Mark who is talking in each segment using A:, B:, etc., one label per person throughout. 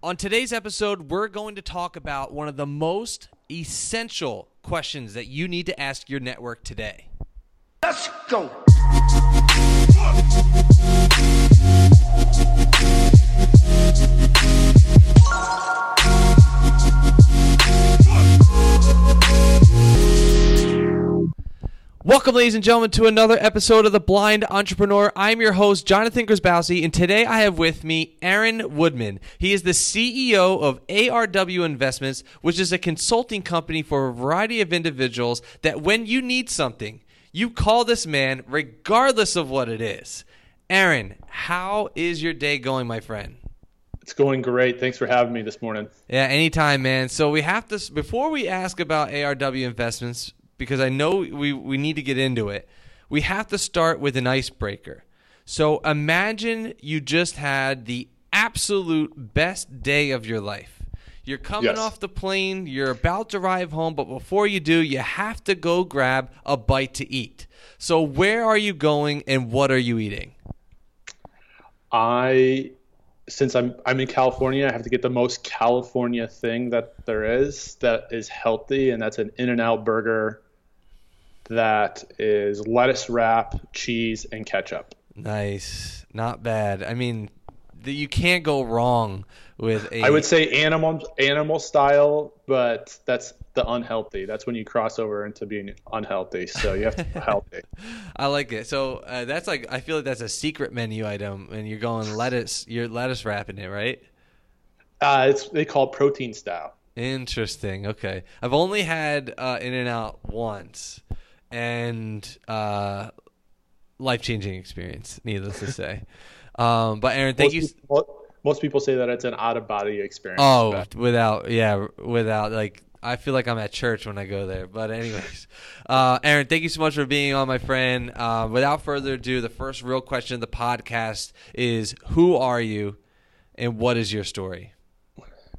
A: On today's episode, we're going to talk about one of the most essential questions that you need to ask your network today.
B: Let's go.
A: Welcome, ladies and gentlemen, to another episode of The Blind Entrepreneur. I'm your host, Jonathan Grzybowski, and today I have with me Aaron Woodman. He is the CEO of ARW Investments, which is a consulting company for a variety of individuals that when you need something, you call this man regardless of what it is. Aaron, how is your day going, my friend?
C: It's going great. Thanks for having me this morning.
A: Yeah, anytime, man. So we have to before we ask about ARW investments because I know we we need to get into it. We have to start with an icebreaker. So imagine you just had the absolute best day of your life. You're coming
C: Yes.
A: off the plane, you're about to arrive home, but before you do, you have to go grab a bite to eat. So where are you going and what are you eating?
C: I, since I'm I'm in California, I have to get the most California thing that there is that is healthy, and that's an In-N-Out burger that is lettuce wrap, cheese, and ketchup.
A: Nice. Not bad. I mean, the, you can't go wrong with a
C: I would say animal animal style, but that's the unhealthy. That's when you cross over into being unhealthy. So you have to be healthy.
A: I like it. So uh, that's like I feel like that's a secret menu item, and you're going lettuce. You're lettuce wrapping it, right?
C: Uh, it's they call it protein style.
A: Interesting. Okay, I've only had uh, In-N-Out once, and uh, life changing experience. Needless to say. Um, but Aaron, thank
C: most
A: you.
C: People, most people say that it's an out of body experience.
A: Oh,
C: but-
A: without yeah, without like I feel like I'm at church when I go there. But anyways, uh, Aaron, thank you so much for being on, my friend. Uh, without further ado, the first real question of the podcast is: Who are you, and what is your story?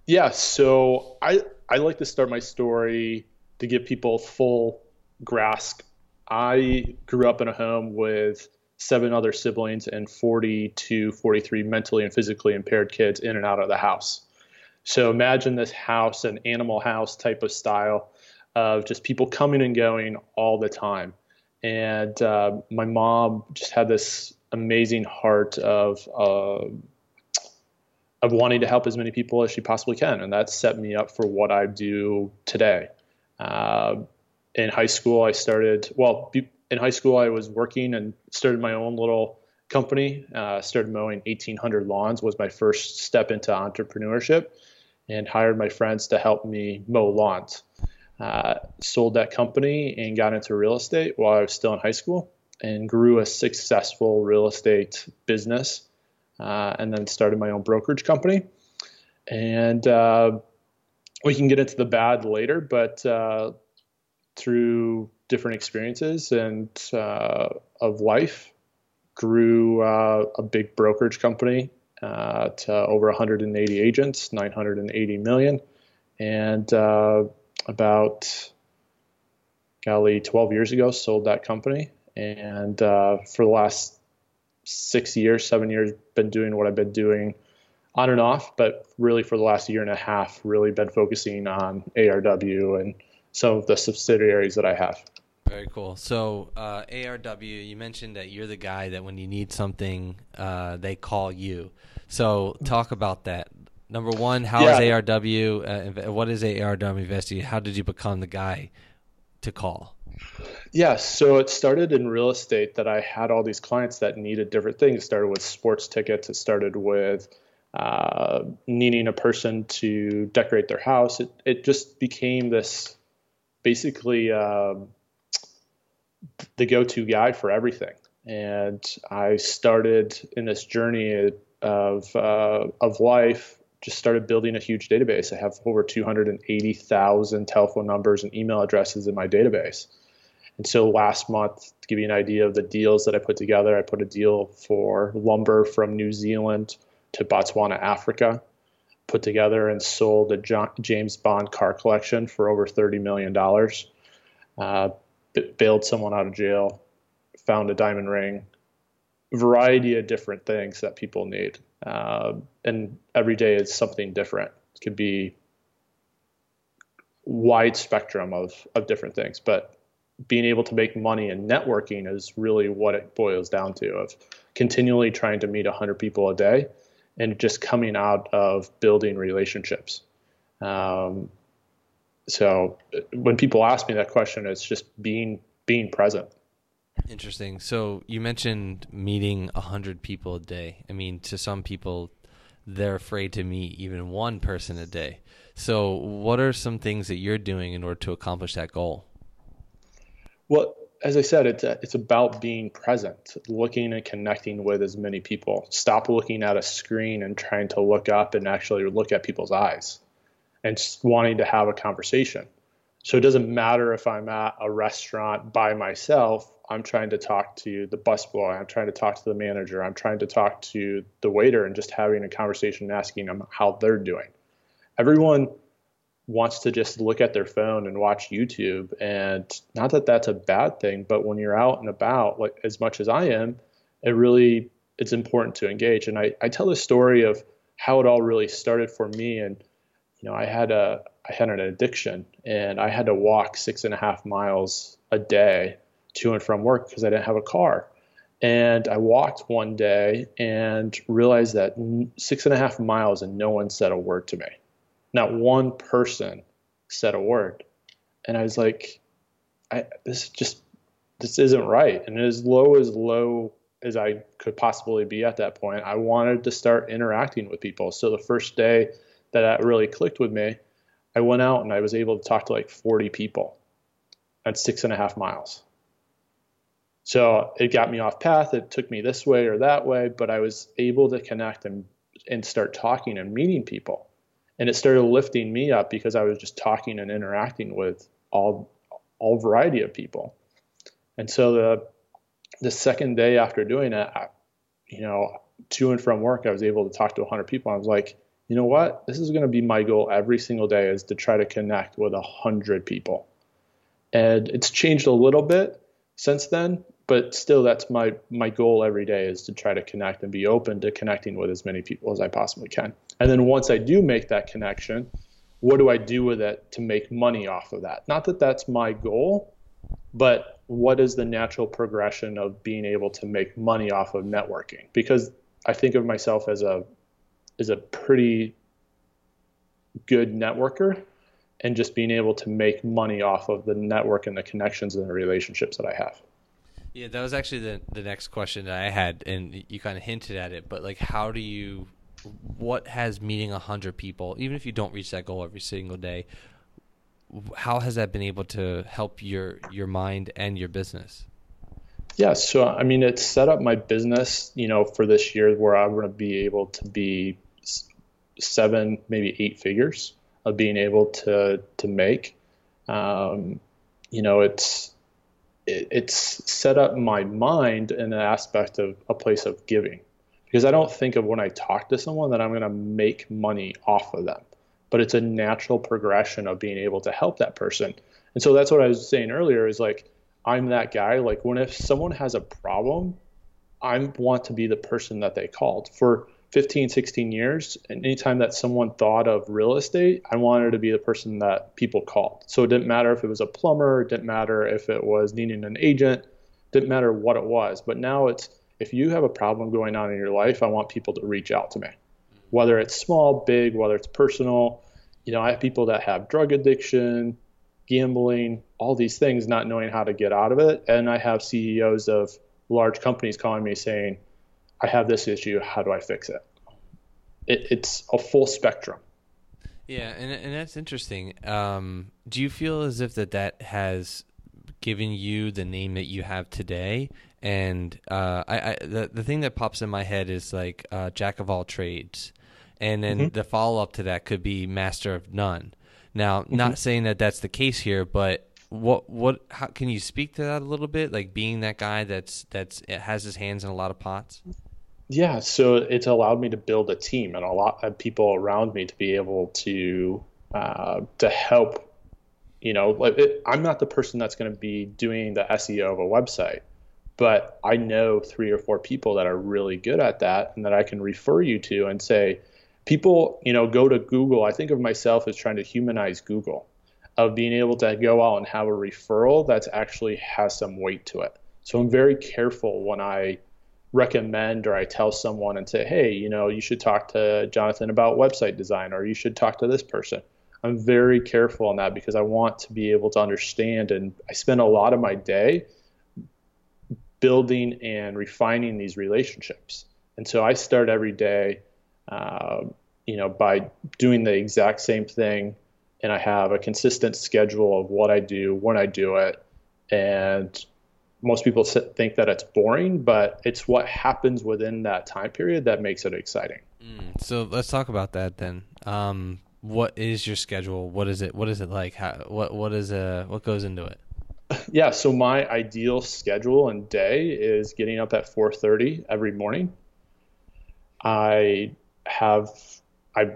C: Yeah, so I I like to start my story to give people full grasp. I grew up in a home with seven other siblings and 42, 43 mentally and physically impaired kids in and out of the house. So imagine this house, an animal house type of style of just people coming and going all the time. And uh, my mom just had this amazing heart of uh, of wanting to help as many people as she possibly can, and that set me up for what I do today. Uh, in high school, I started well. In high school, I was working and started my own little company. Uh, started mowing 1,800 lawns was my first step into entrepreneurship, and hired my friends to help me mow lawns. Uh, sold that company and got into real estate while I was still in high school, and grew a successful real estate business uh, and then started my own brokerage company. And uh, we can get into the bad later, but uh, through different experiences and uh, of life, grew uh, a big brokerage company uh, to over 180 agents, 980 million, and uh, about golly 12 years ago sold that company. And uh, for the last six years, seven years, been doing what I've been doing on and off, but really for the last year and a half, really been focusing on ARW and some of the subsidiaries that I have.
A: Very cool. So uh, ARW, you mentioned that you're the guy that when you need something, uh, they call you. So talk about that. Number one, how is
C: Yeah.
A: ARW? Uh, what is ARW Investing? How did you become the guy to call?
C: Yeah, so it started in real estate that I had all these clients that needed different things. It started with sports tickets. It started with uh, needing a person to decorate their house. It, it just became this basically um, the go-to guy for everything. And I started in this journey of uh, of life. Just started building a huge database. I have over 280,000 telephone numbers and email addresses in my database. And so last month, to give you an idea of the deals that I put together, I put a deal for lumber from New Zealand to Botswana, Africa, put together and sold a James Bond car collection for over $30 million, uh, bailed someone out of jail, found a diamond ring, variety of different things that people need. uh, and every day is something different. It could be wide spectrum of of different things, but being able to make money and networking is really what it boils down to of continually trying to meet 100 people a day and just coming out of building relationships um, so when people ask me that question it's just being being present
A: Interesting. So you mentioned meeting a hundred people a day. I mean, to some people, they're afraid to meet even one person a day. So, what are some things that you're doing in order to accomplish that goal?
C: Well, as I said, it's it's about being present, looking and connecting with as many people. Stop looking at a screen and trying to look up and actually look at people's eyes, and wanting to have a conversation. So it doesn't matter if I'm at a restaurant by myself I'm trying to talk to the busboy. I'm trying to talk to the manager. I'm trying to talk to the waiter and just having a conversation and asking them how they're doing. Everyone wants to just look at their phone and watch YouTube. And not that that's a bad thing, but when you're out and about, like as much as I am, it really it's important to engage. And I, I tell the story of how it all really started for me. And you know, I had a I had an addiction and I had to walk six and a half miles a day to and from work because I didn't have a car. And I walked one day and realized that six and a half miles and no one said a word to me. Not one person said a word. And I was like, I, this just, this isn't right. And as low as low as I could possibly be at that point, I wanted to start interacting with people. So the first day that that really clicked with me, I went out and I was able to talk to like 40 people at six and a half miles. So it got me off path. It took me this way or that way, but I was able to connect and and start talking and meeting people. And it started lifting me up because I was just talking and interacting with all all variety of people. And so the the second day after doing it, I, you know, to and from work, I was able to talk to 100 people. I was like, you know what? This is going to be my goal every single day is to try to connect with 100 people. And it's changed a little bit since then, but still that's my my goal every day is to try to connect and be open to connecting with as many people as I possibly can. And then once I do make that connection, what do I do with it to make money off of that? Not that that's my goal, but what is the natural progression of being able to make money off of networking? Because I think of myself as a as a pretty good networker and just being able to make money off of the network and the connections and the relationships that I have.
A: Yeah, that was actually the the next question that I had, and you kind of hinted at it. But like, how do you? What has meeting hundred people, even if you don't reach that goal every single day, how has that been able to help your your mind and your business?
C: Yeah, so I mean, it's set up my business, you know, for this year where I'm going to be able to be seven, maybe eight figures of being able to to make. Um, you know, it's it, it's set up my mind in an aspect of a place of giving because I don't think of when I talk to someone that I'm going to make money off of them, but it's a natural progression of being able to help that person. And so that's what I was saying earlier is like, I'm that guy. Like when if someone has a problem, I want to be the person that they called for 15, 16 years, and anytime that someone thought of real estate, I wanted to be the person that people called. So it didn't matter if it was a plumber, it didn't matter if it was needing an agent, didn't matter what it was. But now it's if you have a problem going on in your life, I want people to reach out to me. Whether it's small, big, whether it's personal. You know, I have people that have drug addiction, gambling, all these things, not knowing how to get out of it. And I have CEOs of large companies calling me saying, I have this issue. How do I fix it? it it's a full spectrum.
A: Yeah, and and that's interesting. Um, do you feel as if that that has given you the name that you have today? And uh, I, I the the thing that pops in my head is like uh, jack of all trades, and then mm-hmm. the follow up to that could be master of none. Now, mm-hmm. not saying that that's the case here, but what what how can you speak to that a little bit? Like being that guy that's that's has his hands in a lot of pots.
C: Yeah, so it's allowed me to build a team and a lot of people around me to be able to uh, to help. You know, like it, I'm not the person that's going to be doing the SEO of a website, but I know three or four people that are really good at that and that I can refer you to and say, people, you know, go to Google. I think of myself as trying to humanize Google, of being able to go out and have a referral that's actually has some weight to it. So I'm very careful when I recommend or I tell someone and say, hey, you know, you should talk to Jonathan about website design or you should talk to this person. I'm very careful on that because I want to be able to understand and I spend a lot of my day building and refining these relationships. And so I start every day, uh, you know, by doing the exact same thing, and I have a consistent schedule of what I do, when I do it, and most people think that it's boring, but it's what happens within that time period that makes it exciting.
A: Mm, so let's talk about that then. Um, what is your schedule? What is it? What is it like? How, what what is uh what goes into it?
C: Yeah, so my ideal schedule and day is getting up at 4:30 every morning. I have I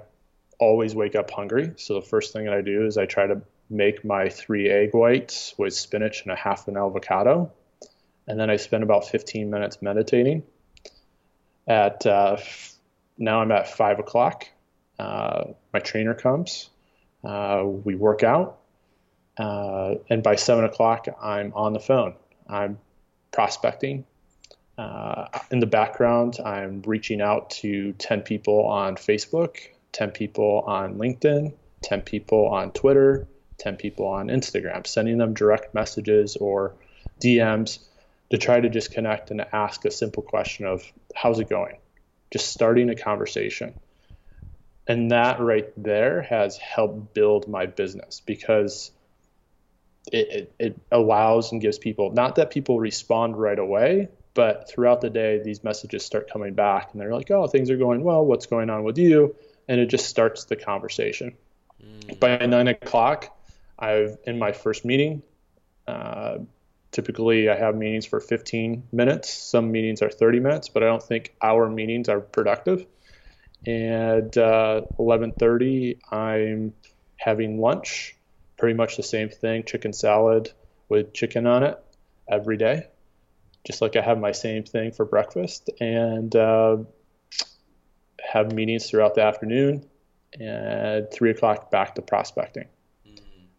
C: always wake up hungry, so the first thing that I do is I try to make my three egg whites with spinach and a half an avocado, and then I spend about 15 minutes meditating. At uh, now I'm at five o'clock. Uh, my trainer comes. Uh, we work out uh, and by seven o'clock, I'm on the phone. I'm prospecting. Uh, in the background, I'm reaching out to 10 people on Facebook, 10 people on LinkedIn, 10 people on Twitter, 10 people on Instagram, sending them direct messages or DMs to try to just connect and ask a simple question of how's it going? Just starting a conversation. And that right there has helped build my business because it, it, it allows and gives people not that people respond right away, but throughout the day, these messages start coming back and they're like, oh, things are going well. What's going on with you? And it just starts the conversation. Mm. By nine o'clock, I've in my first meeting. Uh, typically, I have meetings for 15 minutes. Some meetings are 30 minutes, but I don't think our meetings are productive. And uh, 11:30, I'm having lunch pretty much the same thing chicken salad with chicken on it every day, just like I have my same thing for breakfast. And uh, have meetings throughout the afternoon and three o'clock back to prospecting.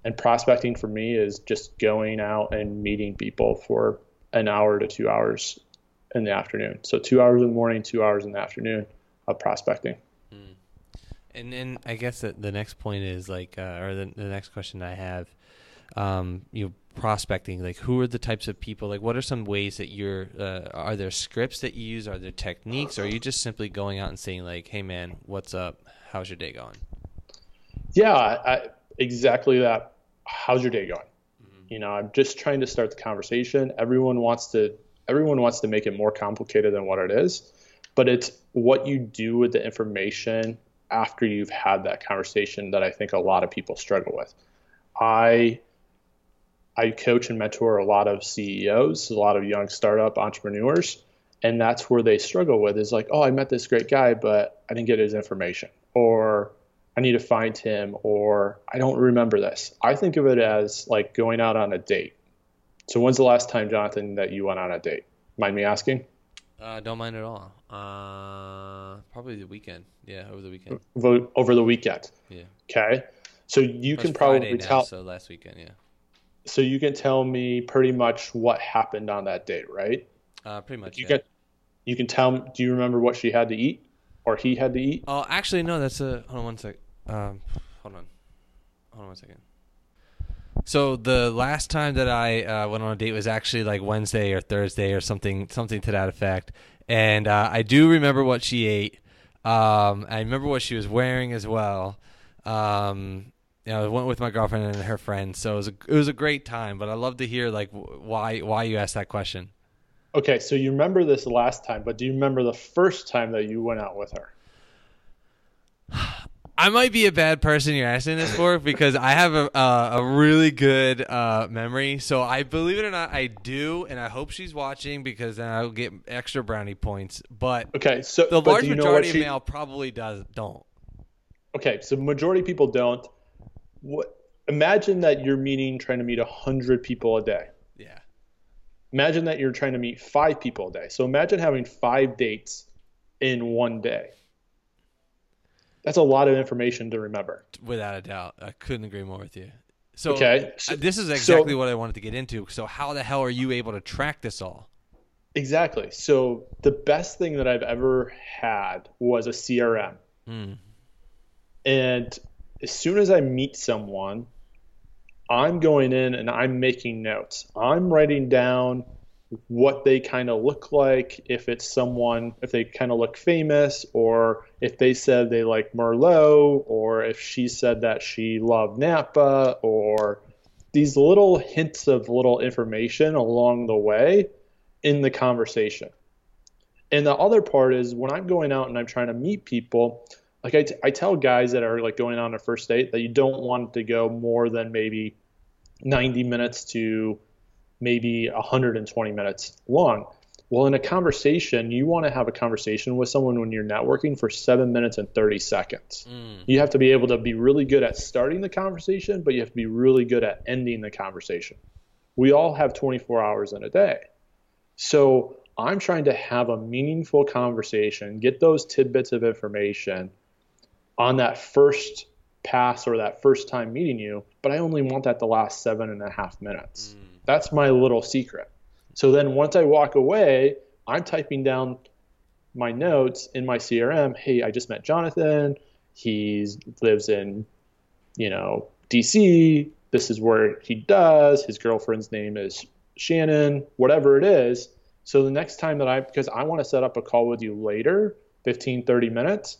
C: And prospecting for me is just going out and meeting people for an hour to two hours in the afternoon. So two hours in the morning, two hours in the afternoon of prospecting.
A: And then I guess that the next point is like, uh, or the, the next question I have, um, you know, prospecting. Like, who are the types of people? Like, what are some ways that you're? Uh, are there scripts that you use? Are there techniques? Or are you just simply going out and saying like, "Hey, man, what's up? How's your day going?"
C: Yeah, I, exactly that. How's your day going? Mm-hmm. You know, I'm just trying to start the conversation. Everyone wants to. Everyone wants to make it more complicated than what it is, but it's what you do with the information after you've had that conversation that I think a lot of people struggle with. I I coach and mentor a lot of CEOs, a lot of young startup entrepreneurs, and that's where they struggle with is like, oh, I met this great guy, but I didn't get his information, or I need to find him, or I don't remember this. I think of it as like going out on a date. So when's the last time, Jonathan, that you went on a date? Mind me asking?
A: Uh, don't mind at all. Uh, probably the weekend. Yeah, over the weekend.
C: Over the weekend.
A: Yeah.
C: Okay. So you can probably now, tell.
A: So last weekend, yeah.
C: So you can tell me pretty much what happened on that date, right?
A: Uh, pretty much.
C: You
A: yeah.
C: can. You can tell. Do you remember what she had to eat, or he had to eat?
A: Oh, actually, no. That's a. Hold on one sec. Um, hold on. Hold on one second. So the last time that I uh, went on a date was actually like Wednesday or Thursday or something, something to that effect. And uh, I do remember what she ate. Um, I remember what she was wearing as well. Um, you know, I went with my girlfriend and her friends, so it was a, it was a great time. But I love to hear like why why you asked that question.
C: Okay, so you remember this last time, but do you remember the first time that you went out with her?
A: I might be a bad person you're asking this for because I have a uh, a really good uh, memory. So I believe it or not, I do, and I hope she's watching because then I'll get extra brownie points. But
C: okay, so
A: the large majority she... of male probably does don't.
C: Okay, so majority of people don't. What? Imagine that you're meeting, trying to meet hundred people a day. Imagine that you're trying to meet five people a day. So imagine having five dates in one day. That's a lot of information to remember.
A: Without a doubt, I couldn't agree more with you. So,
C: Okay,
A: uh,
C: so-
A: this is exactly
C: so-
A: what I wanted to get into. So, how the hell are you able to track this all?
C: Exactly. So the best thing that I've ever had was a CRM.
A: Hmm.
C: And as soon as I meet someone, I'm going in and I'm making notes. I'm writing down what they kind of look like, if it's someone, if they kind of look famous, or if they said they like Merlot, or if she said that she loved Napa, or these little hints of little information along the way in the conversation. And the other part is when I'm going out and I'm trying to meet people, like I, t- I tell guys that are like going on a first date that you don't want to go more than maybe 90 minutes to maybe 120 minutes long. Well, in a conversation, you want to have a conversation with someone when you're networking for seven minutes and 30 seconds. Mm. You have to be able to be really good at starting the conversation, but you have to be really good at ending the conversation. We all have 24 hours in a day. So I'm trying to have a meaningful conversation, get those tidbits of information on that first pass or that first time meeting you, but I only want that to last seven and a half minutes. Mm. That's my little secret. So then once I walk away, I'm typing down my notes in my CRM. Hey, I just met Jonathan. He lives in, you know, DC. This is where he does. His girlfriend's name is Shannon, whatever it is. So the next time that I, because I want to set up a call with you later, 15, 30 minutes,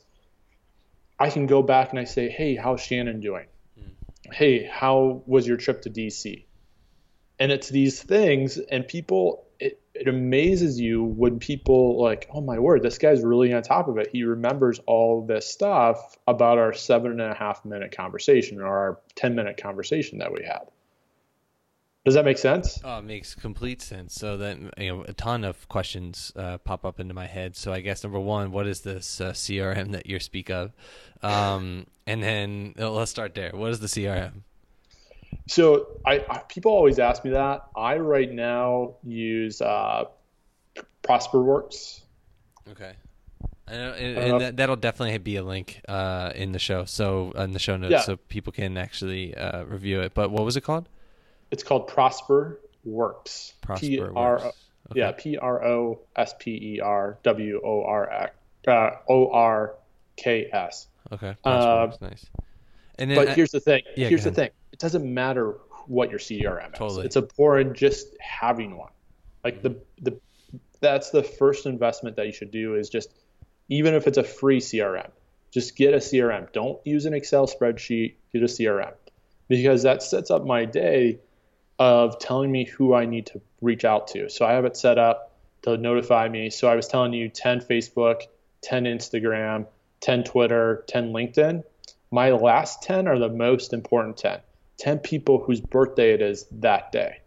C: I can go back and I say, hey, how's Shannon doing? Hmm. Hey, how was your trip to DC? And it's these things, and people, it, it amazes you when people like, oh my word, this guy's really on top of it. He remembers all this stuff about our seven and a half minute conversation or our 10 minute conversation that we had. Does that make sense?
A: Oh, it makes complete sense. So then, you know, a ton of questions uh, pop up into my head. So I guess number one, what is this uh, CRM that you speak of? Um, and then uh, let's start there. What is the CRM?
C: So I, I people always ask me that. I right now use uh, ProsperWorks.
A: Okay.
C: Don't know
A: and
C: if-
A: that, that'll definitely be a link uh, in the show. So in the show notes,
C: Yeah.
A: so people can actually uh, review it. But what was it called?
C: It's called Prosper Works.
A: Prosper
C: R
A: Works. Okay.
C: yeah P R O S P E R W O R O R K S.
A: Okay.
C: Uh,
A: nice. And then
C: But
A: I-
C: here's the thing.
A: yeah,
C: here's the thing. It doesn't matter what your CRM is.
A: Totally.
C: It's important just having one. Like the the that's the first investment that you should do is just even if it's a free CRM, just get a CRM. Don't use an Excel spreadsheet. Get a CRM because that sets up my day of telling me who I need to reach out to. So I have it set up to notify me. So I was telling you 10 Facebook, 10 Instagram, 10 Twitter, 10 LinkedIn. My last 10 are the most important 10. 10 people whose birthday it is that day.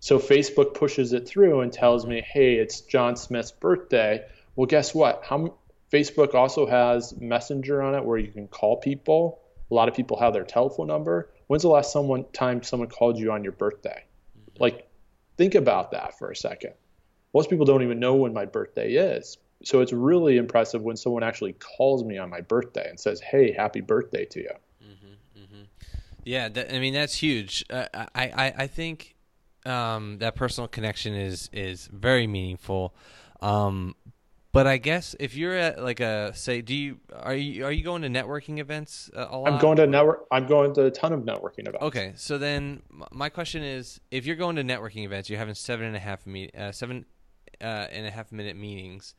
C: So Facebook pushes it through and tells me, "Hey, it's John Smith's birthday." Well, guess what? How Facebook also has Messenger on it where you can call people. A lot of people have their telephone number. When's the last someone time someone called you on your birthday? Like, think about that for a second. Most people don't even know when my birthday is. So it's really impressive when someone actually calls me on my birthday and says, "Hey, happy birthday to you." Mm-hmm, mm-hmm.
A: Yeah, that, I mean that's huge. Uh, I, I I think um, that personal connection is is very meaningful. Um, but I guess if you're at like a say, do you are you are you going to networking events uh, a lot?
C: I'm going to network. I'm going to a ton of networking events.
A: Okay, so then my question is, if you're going to networking events, you're having seven and a half meet uh, seven uh, and a half minute meetings.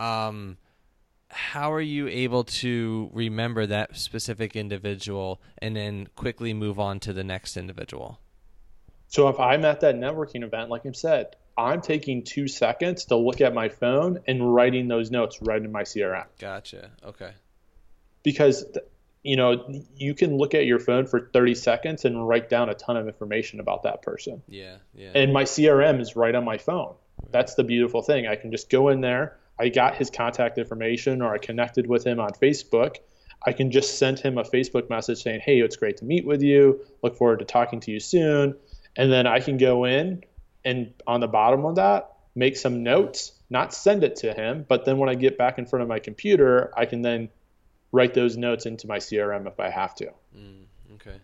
A: Um, how are you able to remember that specific individual and then quickly move on to the next individual?
C: So if I'm at that networking event, like I said, I'm taking two seconds to look at my phone and writing those notes right in my CRM
A: Gotcha. Okay.
C: because you know you can look at your phone for 30 seconds and write down a ton of information about that person.
A: Yeah. Yeah.
C: And my CRM is right on my phone. That's the beautiful thing. I can just go in there. I got his contact information or I connected with him on Facebook. I can just send him a Facebook message saying, Hey, it's great to meet with you. Look forward to talking to you soon. And then I can go in and on the bottom of that, make some notes, not send it to him, but then when I get back in front of my computer, I can then write those notes into my CRM if I have to.
A: Mm, okay.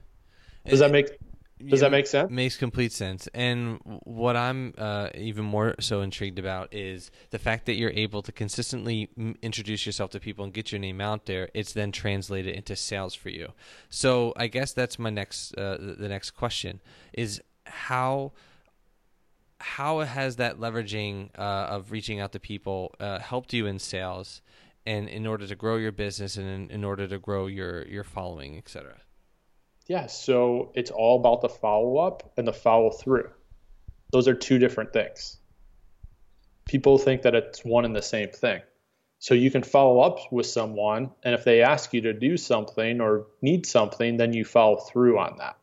C: Does that make does that make sense?
A: Makes complete sense. And what I'm uh, even more so intrigued about is the fact that you're able to consistently m- introduce yourself to people and get your name out there. It's then translated into sales for you. So I guess that's my next uh, the next question is how how has that leveraging uh, of reaching out to people uh, helped you in sales and in order to grow your business and in, in order to grow your your following, et cetera?
C: Yeah, so it's all about the follow up and the follow through. Those are two different things. People think that it's one and the same thing. So you can follow up with someone, and if they ask you to do something or need something, then you follow through on that.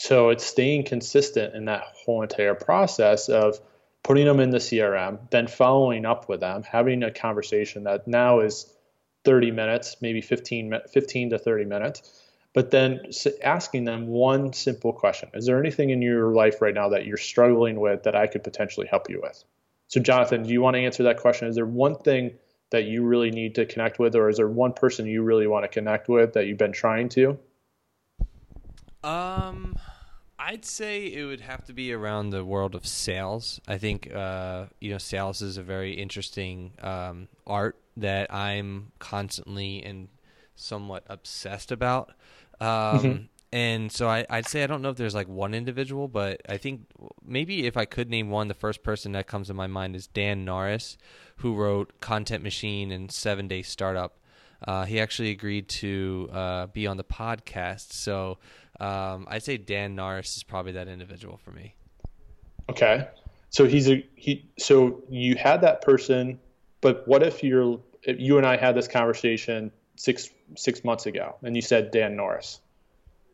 C: So it's staying consistent in that whole entire process of putting them in the CRM, then following up with them, having a conversation that now is 30 minutes, maybe 15, 15 to 30 minutes, but then asking them one simple question Is there anything in your life right now that you're struggling with that I could potentially help you with? So, Jonathan, do you want to answer that question? Is there one thing that you really need to connect with, or is there one person you really want to connect with that you've been trying to?
A: Um, I'd say it would have to be around the world of sales. I think uh, you know, sales is a very interesting um, art that I'm constantly and somewhat obsessed about. Um, And so I, I'd say I don't know if there's like one individual, but I think maybe if I could name one, the first person that comes to my mind is Dan Norris, who wrote Content Machine and Seven Day Startup. Uh, he actually agreed to uh, be on the podcast. So um, I'd say Dan Norris is probably that individual for me.
C: Okay. So he's a he. So you had that person, but what if you're if you and I had this conversation six six months ago, and you said Dan Norris,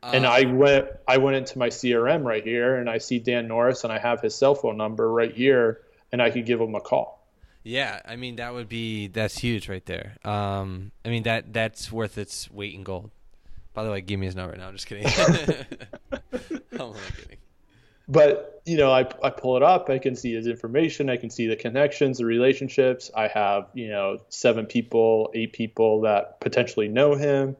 C: and
A: Uh,
C: I went I went into my CRM right here, and I see Dan Norris, and I have his cell phone number right here, and I could give him a call.
A: Yeah, I mean that would be that's huge right there. Um, I mean that that's worth its weight in gold. By the way, give me his number now. I'm just kidding. I'm only kidding.
C: But you know, I I pull it up, I can see his information, I can see the connections, the relationships. I have you know seven people, eight people that potentially know him.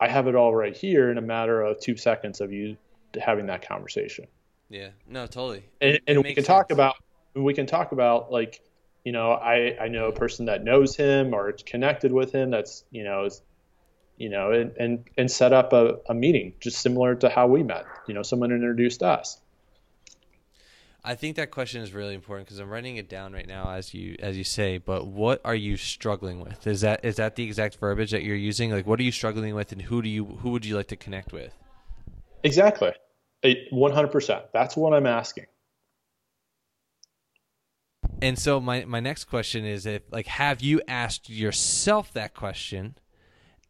C: I have it all right here in a matter of two seconds of you having that conversation.
A: Yeah, no, totally.
C: and,
A: It
C: and we can talk about we can talk about like you know I I know a person that knows him or connected with him that's you know is you know and and, and set up a, a meeting just similar to how we met you know someone introduced us
A: I think that question is really important because I'm writing it down right now as you as you say. But what are you struggling with? Is that is that the exact verbiage that you're using? Like, what are you struggling with, and who do you who would you like to connect with?
C: exactly 100% that's what I'm asking
A: And so my my next question is if like have you asked yourself that question?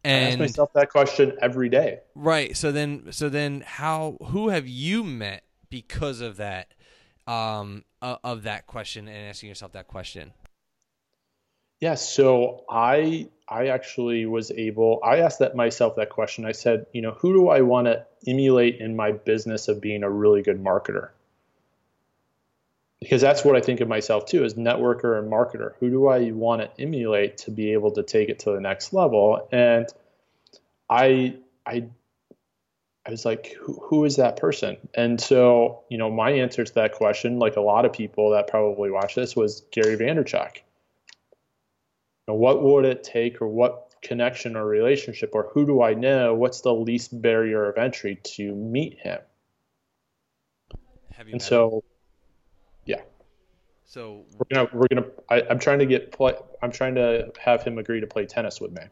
C: I ask myself that question every day
A: right, so then so then how who have you met because of that um of that question and asking yourself that question?
C: Yeah, so I I actually was able I asked that myself that question. I said, you know, who do I want to emulate in my business of being a really good marketer? Because that's what I think of myself too, as networker and marketer. Who do I want to emulate to be able to take it to the next level? And I I I was like, who, who is that person? And so, you know, my answer to that question, like a lot of people that probably watch this, was Gary Vaynerchuk know, what would it take or what connection or relationship or who do I know? What's the least barrier of entry to meet him?
A: Have you
C: And so,
A: him? So
C: we're gonna we're gonna. I, I'm trying to get play. I'm trying to have him agree to play tennis with me.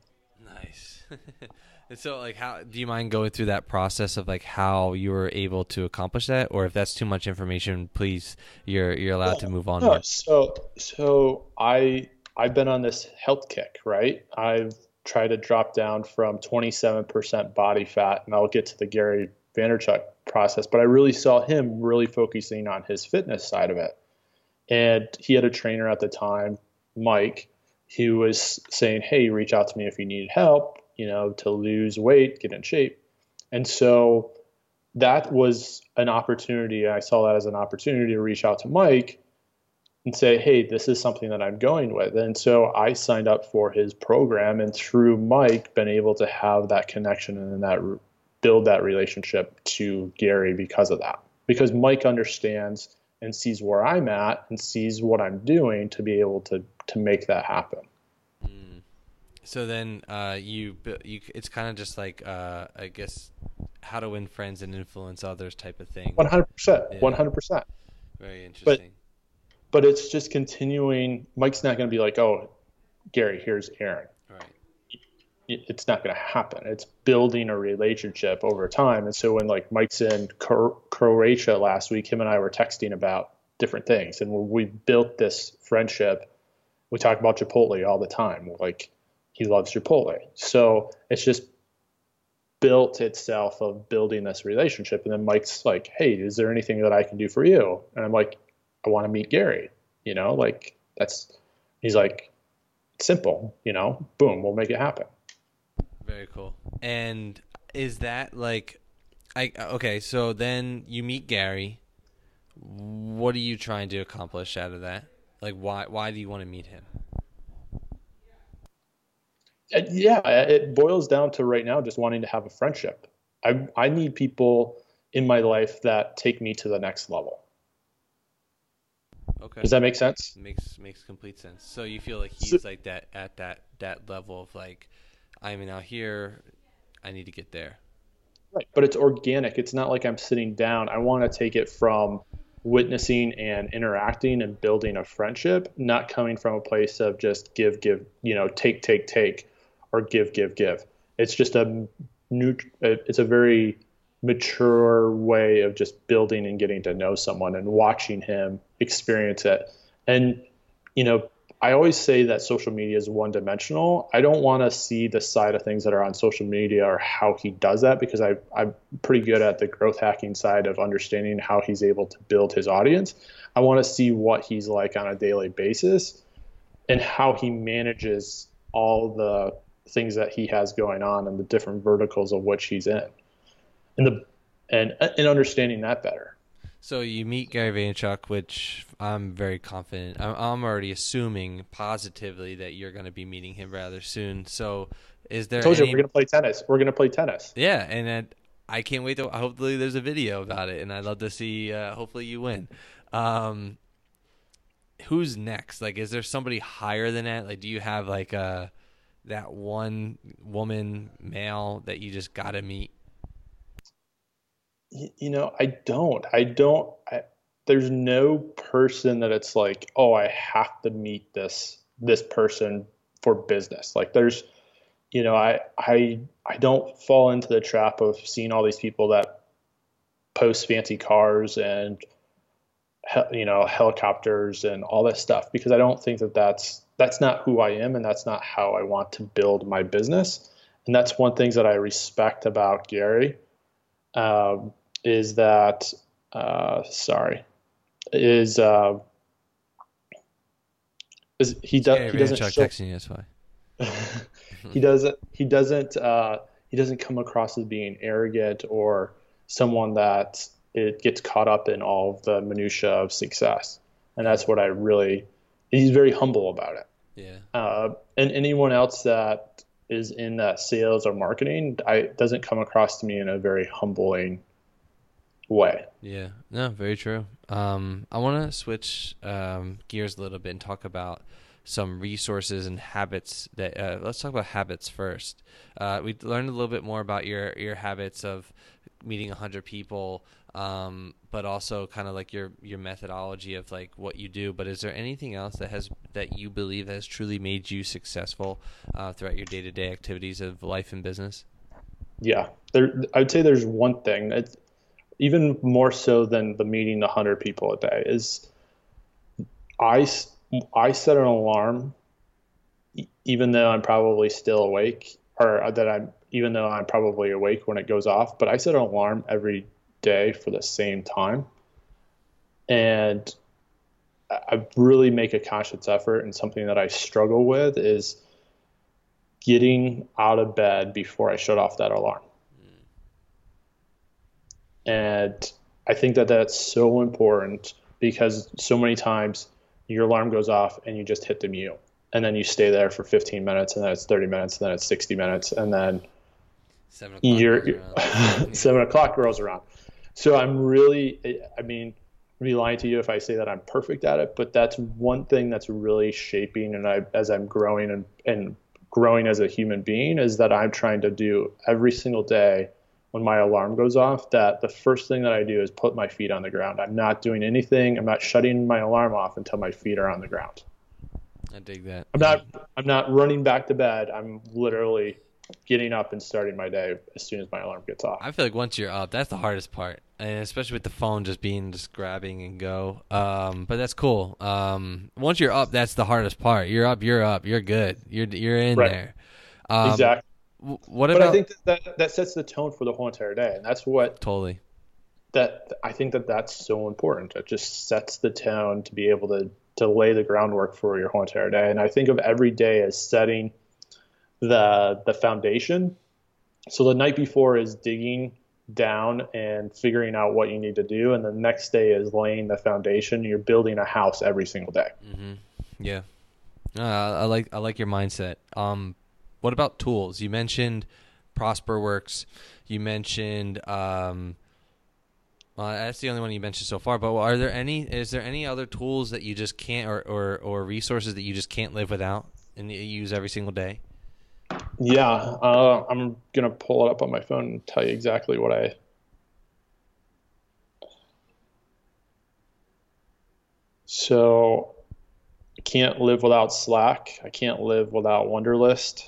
A: Nice. and so, like, how do you mind going through that process of like how you were able to accomplish that, or if that's too much information, please, you're you're allowed to move on.
C: No, so so I I've been on this health kick, right? I've tried to drop down from 27% body fat, and I'll get to the Gary Vaynerchuk process, but I really saw him really focusing on his fitness side of it. And he had a trainer at the time, Mike, who was saying, "Hey, reach out to me if you need help, you know, to lose weight, get in shape." And so that was an opportunity. I saw that as an opportunity to reach out to Mike and say, hey, this is something that I'm going with. And so I signed up for his program and through Mike been able to have that connection and that build that relationship to Gary because of that. Because Mike understands and sees where I'm at and sees what I'm doing to be able to to make that happen.
A: Mm. So then uh, you you it's kind of just like uh, I guess how to win friends and influence others type of thing.
C: One hundred percent. One hundred percent.
A: Very interesting.
C: But, but it's just continuing. Mike's not going to be like, "Oh, Gary, here's Aaron." It's not going to happen. It's building a relationship over time. And so when like Mike's in Croatia last week, him and I were texting about different things, and we built this friendship. We talk about Chipotle all the time. Like he loves Chipotle. So it's just built itself of building this relationship. And then Mike's like, Hey, is there anything that I can do for you? And I'm like, I want to meet Gary, you know, like that's, he's like, simple, you know, boom, we'll make it happen.
A: Very cool. And is that like, I, okay, so then you meet Gary. What are you trying to accomplish out of that? Like, why, why do you want to meet him?
C: Uh, yeah, it boils down to right now just wanting to have a friendship. I I need people in my life that take me to the next level.
A: Okay.
C: Does that make sense?
A: Makes makes complete sense. So you feel like he's so, like that at that that level of like I'm now here, I need to get there.
C: Right, but it's organic. It's not like I'm sitting down. I want to take it from witnessing and interacting and building a friendship, not coming from a place of just give, give, you know, take, take, take or give, give, give. It's just a new, it's a very mature way of just building and getting to know someone and watching him experience it. And, you know, I always say that social media is one dimensional. I don't want to see the side of things that are on social media or how he does that because I, I'm pretty good at the growth hacking side of understanding how he's able to build his audience. I want to see what he's like on a daily basis and how he manages all the things that he has going on and the different verticals of which he's in, and the and and understanding that better.
A: So you meet Gary Vaynerchuk, which I'm very confident. I'm, already assuming positively that you're going to be meeting him rather soon. So is there? I
C: told
A: any...
C: you we're going to play tennis. We're going to play tennis.
A: Yeah, and I can't wait to. Hopefully, there's a video about it, and I'd love to see. Uh, hopefully, you win. Um, who's next? Like, is there somebody higher than that? Like, do you have like a that one woman male that you just got to meet?
C: You know, I don't. I don't. I, there's no person that it's like, oh, I have to meet this this person for business. Like, there's, you know, I I I don't fall into the trap of seeing all these people that post fancy cars and you know helicopters and all this stuff because I don't think that that's that's not who I am and that's not how I want to build my business. And that's one thing that I respect about Gary um, is that uh, sorry is uh, is he does he doesn't show,
A: texting you, that's why.
C: He doesn't he doesn't uh, he doesn't come across as being arrogant or someone that it gets caught up in all of the minutia of success. And that's what I really he's very humble about it.
A: Yeah.
C: Uh, and anyone else that is in that sales or marketing, I doesn't come across to me in a very humbling way.
A: Yeah. No, very true. Um, I want to switch um, gears a little bit and talk about some resources and habits that uh, let's talk about habits first. Uh, we learned a little bit more about your your habits of meeting 100 people um, but also kind of like your your methodology of like what you do. But is there anything else that has that you believe has truly made you successful uh, throughout your day to day activities of life and business?
C: Yeah, there. I'd say there's one thing that even more so than the meeting the hundred people a day is I I set an alarm even though I'm probably still awake or that I'm even though I'm probably awake when it goes off, but I set an alarm every day for the same time. And I really make a conscious effort, and something that I struggle with is getting out of bed before I shut off that alarm. And I think that that's so important because so many times your alarm goes off and you just hit the mute and then you stay there for 15 minutes and then it's 30 minutes and then it's 60 minutes and then
A: Seven o'clock.
C: you're
A: rolls around.
C: seven o'clock rolls around. So I'm really, I mean, I'd be lying to you if I say that I'm perfect at it, but that's one thing that's really shaping and I, as I'm growing and, and growing as a human being is that I'm trying to do every single day when my alarm goes off that the first thing that I do is put my feet on the ground. I'm not doing anything. I'm not shutting my alarm off until my feet are on the ground.
A: I dig that.
C: I'm not I'm not running back to bed. I'm literally getting up and starting my day as soon as my alarm gets off.
A: I feel like once you're up, that's the hardest part, and especially with the phone just being just grabbing and go. Um, but that's cool. Um, once you're up, that's the hardest part. You're up, you're up, you're good. You're you're in
C: Right.
A: there. Um,
C: exactly.
A: What
C: But I think that, that that sets the tone for the whole entire day, and that's what
A: totally?
C: that I think that that's so important. It just sets the tone to be able to to lay the groundwork for your whole entire day. And I think of every day as setting the the foundation. So the night before is digging down and figuring out what you need to do, and the next day is laying the foundation. You're building a house every single day.
A: Yeah. Uh, I like I like your mindset. Um, what about tools? You mentioned ProsperWorks. You mentioned um, well, that's the only one you mentioned so far. But are there any? Is there any other tools that you just can't, or or, or resources that you just can't live without and use every single day?
C: Yeah, uh, I'm gonna pull it up on my phone and tell you exactly what I. So, I can't live without Slack. I can't live without Wunderlist.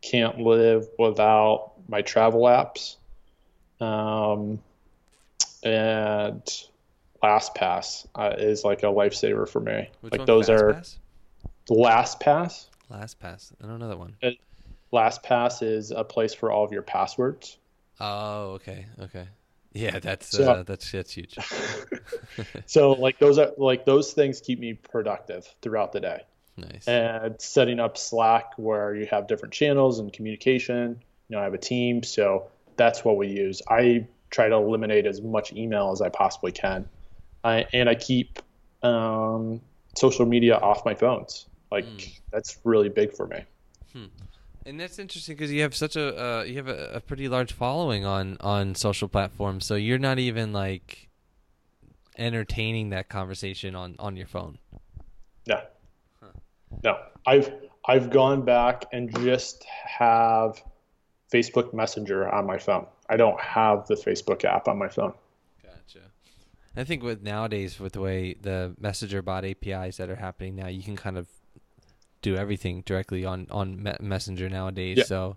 C: Can't live without my travel apps. Um, and LastPass uh, is like a lifesaver for me.
A: Which
C: like
A: one?
C: those are
A: FastPass?
C: LastPass.
A: LastPass. I don't know that one.
C: LastPass is a place for all of your passwords.
A: Oh, okay, okay. Yeah, that's
C: So-
A: uh, that's that's huge.
C: So like those are like those things keep me productive throughout the day.
A: Nice.
C: And setting up Slack where you have different channels and communication. You know, I have a team, so that's what we use. I try to eliminate as much email as I possibly can, I, and I keep um, social media off my phones. Like that's really big for me. Hmm.
A: And that's interesting because you have such a uh, you have a, a pretty large following on on social platforms. So you're not even like entertaining that conversation on on your phone.
C: No. I've I've gone back and just have Facebook Messenger on my phone. I don't have the Facebook app on my phone.
A: Gotcha. I think with nowadays with the way the messenger bot APIs that are happening now, you can kind of do everything directly on on Messenger nowadays.
C: Yeah.
A: So,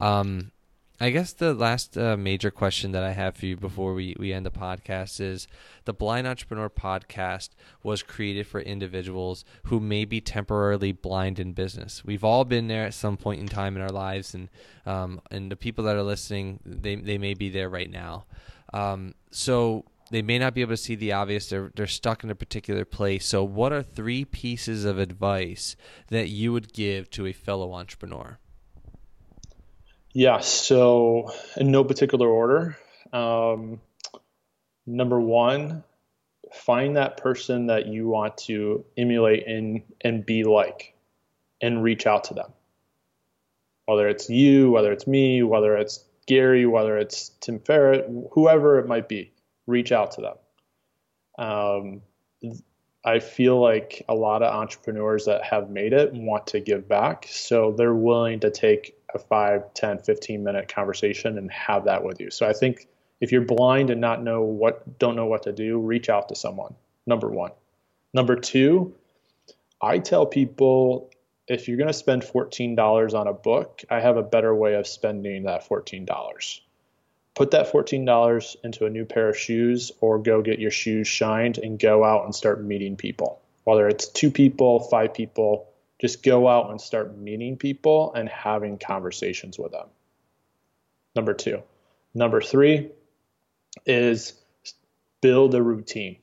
A: um, I guess the last uh, major question that I have for you before we, we end the podcast is the Blind Entrepreneur podcast was created for individuals who may be temporarily blind in business. We've all been there at some point in time in our lives, and um, and the people that are listening, they they may be there right now. Um, so they may not be able to see the obvious. They're they're stuck in a particular place. So, what are three pieces of advice that you would give to a fellow entrepreneur?
C: Yeah, so in no particular order. Um, number one, find that person that you want to emulate and and be like, and reach out to them. Whether it's you, whether it's me, whether it's Gary, whether it's Tim Ferriss, whoever it might be, reach out to them. Um, I feel like a lot of entrepreneurs that have made it want to give back. So they're willing to take a 5, 10, 15 minute conversation and have that with you. So I think if you're blind and not know what don't know what to do, reach out to someone. Number 1. Number 2, I tell people if you're going to spend $14 on a book, I have a better way of spending that $14 put that $14 into a new pair of shoes or go get your shoes shined and go out and start meeting people. Whether it's two people, five people, just go out and start meeting people and having conversations with them. Number two. Number three is build a routine.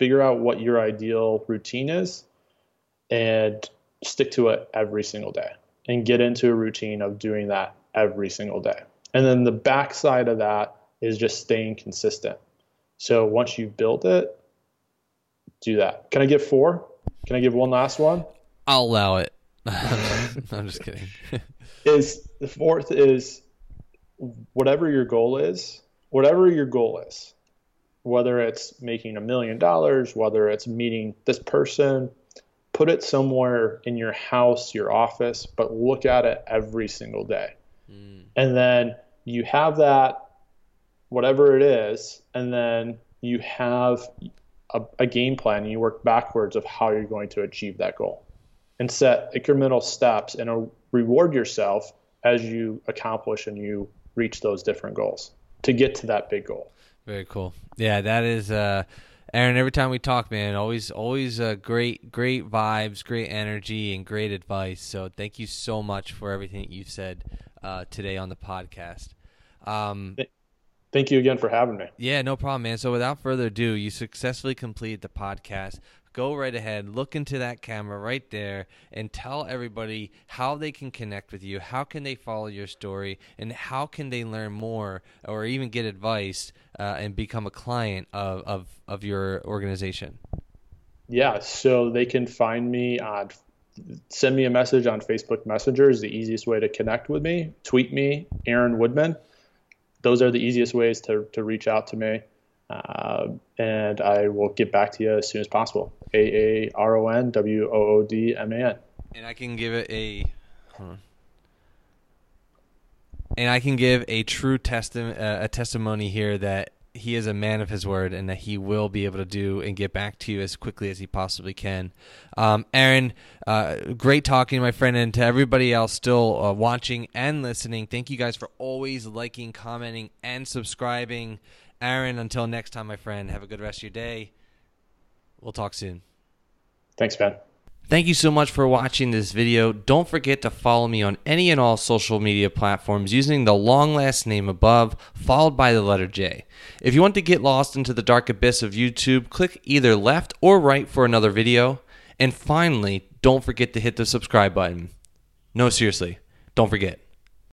C: Figure out what your ideal routine is and stick to it every single day and get into a routine of doing that every single day. And then the backside of that is just staying consistent. So once you've built it, do that. Can I get four? Can I give one last one?
A: I'll allow it. I'm just kidding.
C: is the fourth is whatever your goal is, whatever your goal is, whether it's making a million dollars, whether it's meeting this person, put it somewhere in your house, your office, but look at it every single day. Mm. And then you have that, whatever it is, and then you have a, a game plan and you work backwards of how you're going to achieve that goal and set incremental steps and reward yourself as you accomplish and you reach those different goals to get to that big goal.
A: Very cool. Yeah, that is uh Aaron, every time we talk, man, always always uh, great great vibes, great energy and great advice. So thank you so much for everything that you've said uh, today on the podcast. Um,
C: Thank you again for having me.
A: Yeah, no problem, man. So without further ado, you successfully completed the podcast go right ahead, look into that camera right there, and tell everybody how they can connect with you, how can they follow your story, and how can they learn more or even get advice uh, and become a client of, of, of your organization.
C: Yeah, so they can find me on send me a message on Facebook Messenger is the easiest way to connect with me. Tweet me, Aaron Woodman. Those are the easiest ways to, to reach out to me. Uh, and I will get back to you as soon as possible. A A R O N W O O D M A N.
A: And I can give it a. And I can give a true testi- uh, a testimony here that he is a man of his word and that he will be able to do and get back to you as quickly as he possibly can. Um, Aaron, uh, great talking, my friend, and to everybody else still uh, watching and listening. Thank you guys for always liking, commenting, and subscribing. Aaron, until next time, my friend, have a good rest of your day. We'll talk soon.
C: Thanks, Ben.
A: Thank you so much for watching this video. Don't forget to follow me on any and all social media platforms using the long last name above, followed by the letter J. If you want to get lost into the dark abyss of YouTube, click either left or right for another video. And finally, don't forget to hit the subscribe button. No, seriously, don't forget.